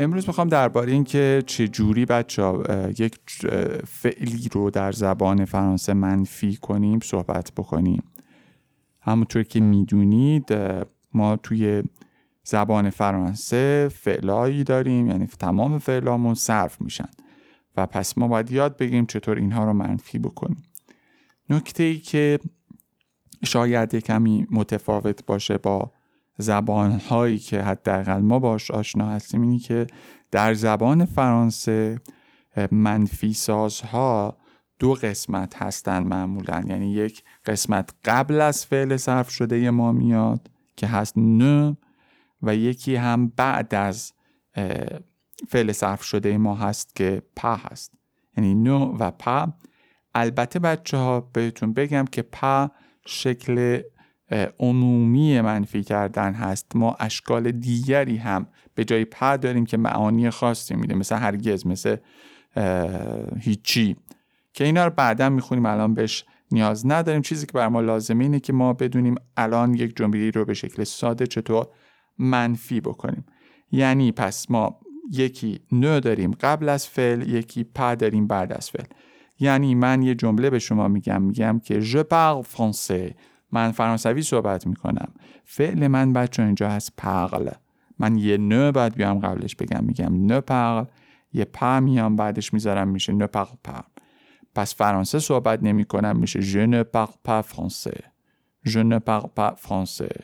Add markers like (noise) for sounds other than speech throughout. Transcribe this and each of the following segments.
امروز می‌خوام درباره اینکه چه جوری بچه یک فعلی رو در زبان فرانسه منفی کنیم صحبت بکنیم. همونطور که می‌دونید ما توی زبان فرانسه فعلایی داریم یعنی تمام فعلامون صرف میشن. و پس ما باید یاد بگیم چطور اینها رو منفی بکنیم. نکته ای که شاید کمی متفاوت باشه با زبان هایی که حداقل ما باش آشنا هستیم اینی که در زبان فرانسه منفی سازها دو قسمت هستند معمولا. یعنی یک قسمت قبل از فعل صرف شده ما میاد که هست نه و یکی هم بعد از فعل صرف شده ما هست که پا هست. یعنی نو و پا البته بچه ها بهتون بگم که پا شکل عمومی منفی کردن هست. ما اشکال دیگری هم به جای په داریم که معانی خاصی میده مثل هرگز مثل هیچی. که اینا رو بعدا می‌خونیم الان بهش نیاز نداریم. چیزی که بر ما لازمه اینه که ما بدونیم الان یک جمله رو به شکل ساده چطور منفی بکنیم. یعنی پس ما یکی نو داریم قبل از فعل یکی په داریم بعد از فعل. یعنی من یه جمله به شما میگم میگم که je parle français. من فرانسوی صحبت می‌کنم. فعل من بچه اینجا هست پغل من یه نه باید بیام قبلش بگم. میگم نه پغل یه پا میام بعدش می‌ذارم میشه نه پغل پا پس فرانسه صحبت نمی کنم میشه je ne parle pas français je ne parle pas français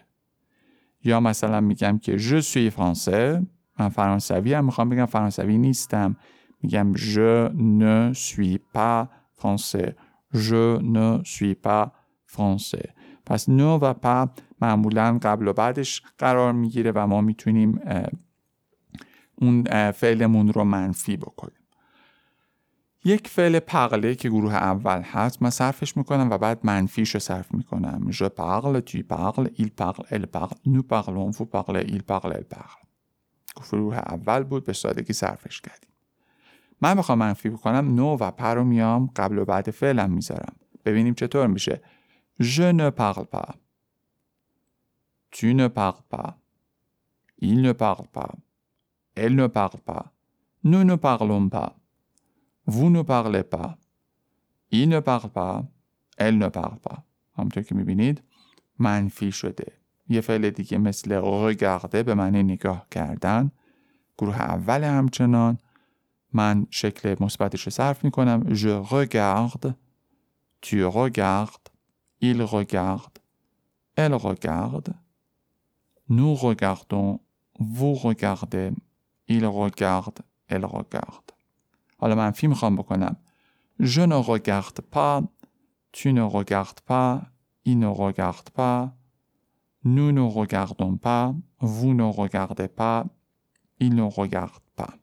یا مثلا میگم که je suis français من فرانسوی هم می‌خوام بگم فرانسوی نیستم. میگم je ne suis pas français je ne suis pas français پس نو و پا معمولا قبل و بعدش قرار می‌گیره و ما می‌تونیم اون فعلمون رو منفی بکنیم. یک فعل پقله که گروه اول هست من صرفش می‌کنم و بعد منفیش رو صرف می‌کنم. Je parle, tu parles, il parle, elle parle, nous parlons, vous parlez, il parle, elle parle. گروه اول بود به سادگی صرفش کردیم. من بخوام منفی بکنم نو و پر رو میام قبل و بعد فعلم می‌ذارم. ببینیم چطور میشه. Je ne parle pas. Tu ne parles pas. Il ne parle pas. Elle ne parle pas. Nous ne parlons pas. Vous ne parlez pas. Il ne parle pas. Elle ne parle pas. همونطور که می‌بینید منفی شده. یه فعل دیگه مثل regarder به معنی نگاه کردن. گروه اول همچنان من شکل مثبتش رو صرف می‌کنم. Je regarde. Tu regardes. Il regarde, elle regarde, nous regardons, vous regardez, il regarde, elle regarde. حالا منفی میخوام بکنم. Je ne regarde pas, tu ne regardes pas, il ne regarde pas, nous ne regardons pas, vous ne regardez pas, il ne regarde pas.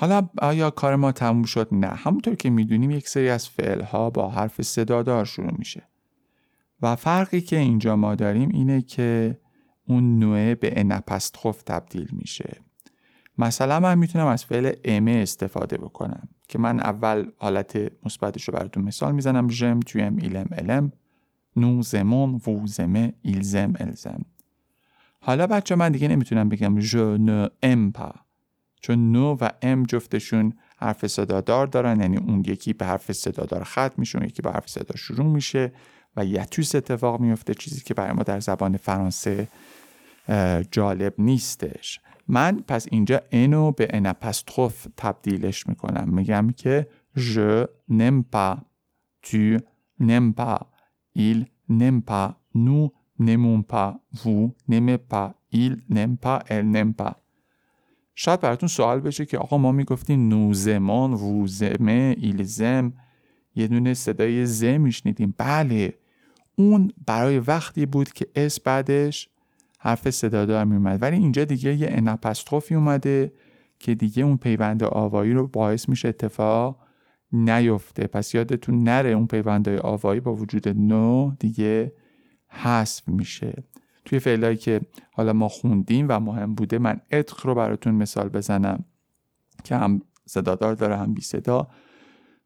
حالا آیا کار ما تموم شد؟ نه. همونطور که می‌دونیم یک سری از فعل ها با حرف صدادار شروع میشه. و فرقی که اینجا ما داریم اینه که اون نوع به انپستخوف تبدیل میشه. مثلا من می‌تونم از فعل امه استفاده بکنم که من اول حالت مثبتش رو براتون مثال می‌زنم. ژم تویم ایلم الم. نو زمون وو زمه ایلزم الزم حالا بچه من دیگه نمی‌تونم بگم ژ نه ام پا. چون نو و ام جفتشون حرف صدادار دارن یعنی اون یکی به حرف صدادار ختم میشه یکی به حرف صدا شروع میشه و یتوس اتفاق میفته چیزی که برای ما در زبان فرانسه جالب نیستش. من پس اینجا اینو به انپستروف تبدیلش می‌کنم. میگم که je n'aime pas tu n'aimes pas il n'aime pas nous n'aimons pas vous n'aimez pas il elle شاید براتون سوال بشه که آقا ما می‌گفتیم نوزمان ووزمه ایلزم یه دونه صدای ز میشنیدیم. بله اون برای وقتی بود که اس بعدش حرف صدادار میومد ولی اینجا دیگه یه انپستروفی اومده که دیگه اون پیوند آوایی رو باعث میشه اتفاق نیفته. پس یادتون نره اون پیوندهای آوایی با وجود نو دیگه حذف میشه. توی فعلایی که حالا ما خوندیم و مهم بوده من اتق رو براتون مثال بزنم که هم صدادار داره هم بی صدا.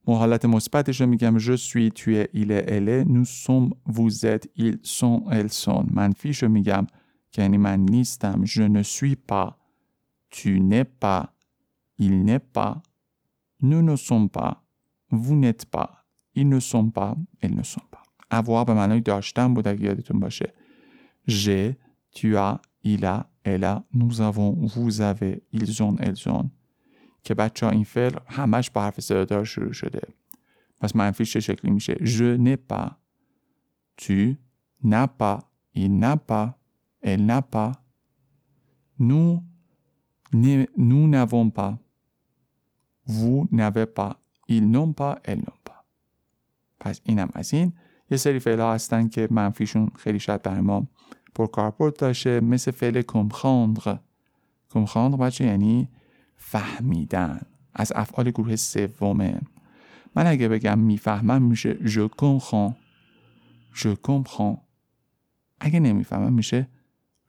حالت مثبتش رو میگم. Je suis توی ایل اله nous sommes vous êtes ils sont elles sont. منفیش رو میگم که یعنی من نیستم. Je ne suis pas. Tu n'es pas. Il n'est pas. Nous ne sommes pas. Vous n'êtes pas. Ils ne sont pas. Elles ne sont pas. Avoir به معنای داشتن بود اگه یادتون باشه. J'ai tu as il a elle a nous avons vous avez ils ont elles ont که بچه ها این فعل همش با حرف صدادار شروع شده پس منفیش چه شکلی میشه je n'ai pas tu n'as pas il n'a pas elle n'a pas nous nous n'avons pas vous n'avez pas ils n'ont pas elles n'ont pas پس اینم از این یه سری فعل ها هستن که منفیشون خیلی شاید برای ما پرکاربرد داشته مثل فعل کمخاندر کمخاندر بچه یعنی؟ فهمیدن. از افعال گروه سومه. من اگه بگم می‌فهمم میشه je comprends. je comprends. اگه نمی‌فهمم میشه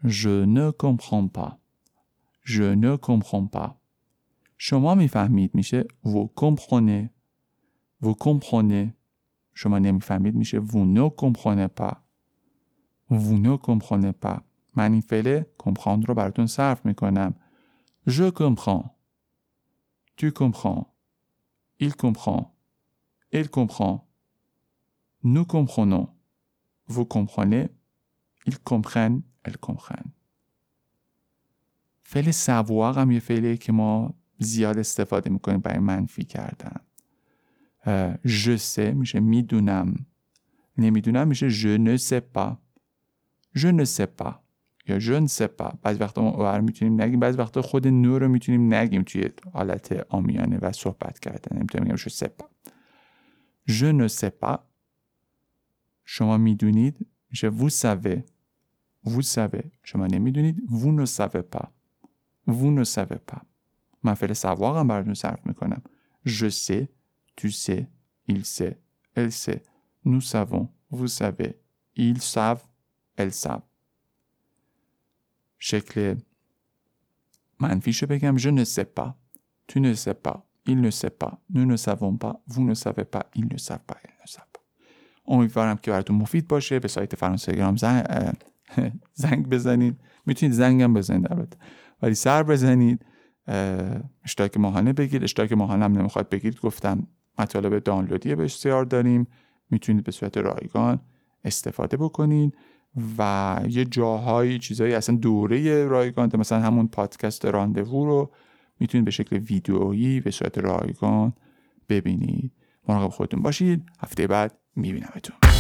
je ne comprends pas. je ne comprends pas. شما می‌فهمید میشه vous comprenez. vous comprenez. شما نمی‌فهمید میشه vous ne comprenez pas. Vous ne comprenez pas من این فعل comprendre رو براتون صرف می‌کنم je comprends tu comprends il comprend il comprend nous comprenons vous comprenez ils comprennent elles comprennent فعل سوواق هم یه فعلیه که ما زیاد استفاده می‌کنیم برای منفی کردن je sais میشه می‌دونم نمی‌دونم میشه je ne sais pas je ne sais pas یا je ne sais pas بعضی وقتا ما میتونیم نگیم بعضی وقتا خود نو رو میتونیم نگیم توی حالت آمیانه و صحبت کردن نمیتونیم بگیم je sais pas je ne sais pas شما میدونید میشه vous savez vous savez شما نمیدونید vous ne savez pas vous ne savez pas من فعل سواق هم براتون صرف میکنم je sais tu sais il sait elle sait nous savons vous savez ils savent savent شکل منفیشو بگم je ne sais pas. Tu ne sais pas. Il ne sait pas. Nous ne savons pas. Vous ne savez pas. Ils ne savent pas. Elles ne savent pas. امیدوارم که براتون مفید باشه. به سایت فرانسگرام زنگ, (laughs) زنگ بزنید. می‌تونید زنگم بزنید البته. ولی سر بزنید. اشتراک ماهانه بگید اشتراک ماهانه هم نمی‌خواد بگید گفتم مطالب دانلودی بسیار داریم. می‌تونید به صورت رایگان استفاده بکنید. و یه جاهایی چیزایی اصلا دوره رایگان مثلا همون پادکست راندوو رو می‌تونید به شکل ویدئویی به صورت رایگان ببینید مراقب خودتون باشید. هفته بعد میبینمتون.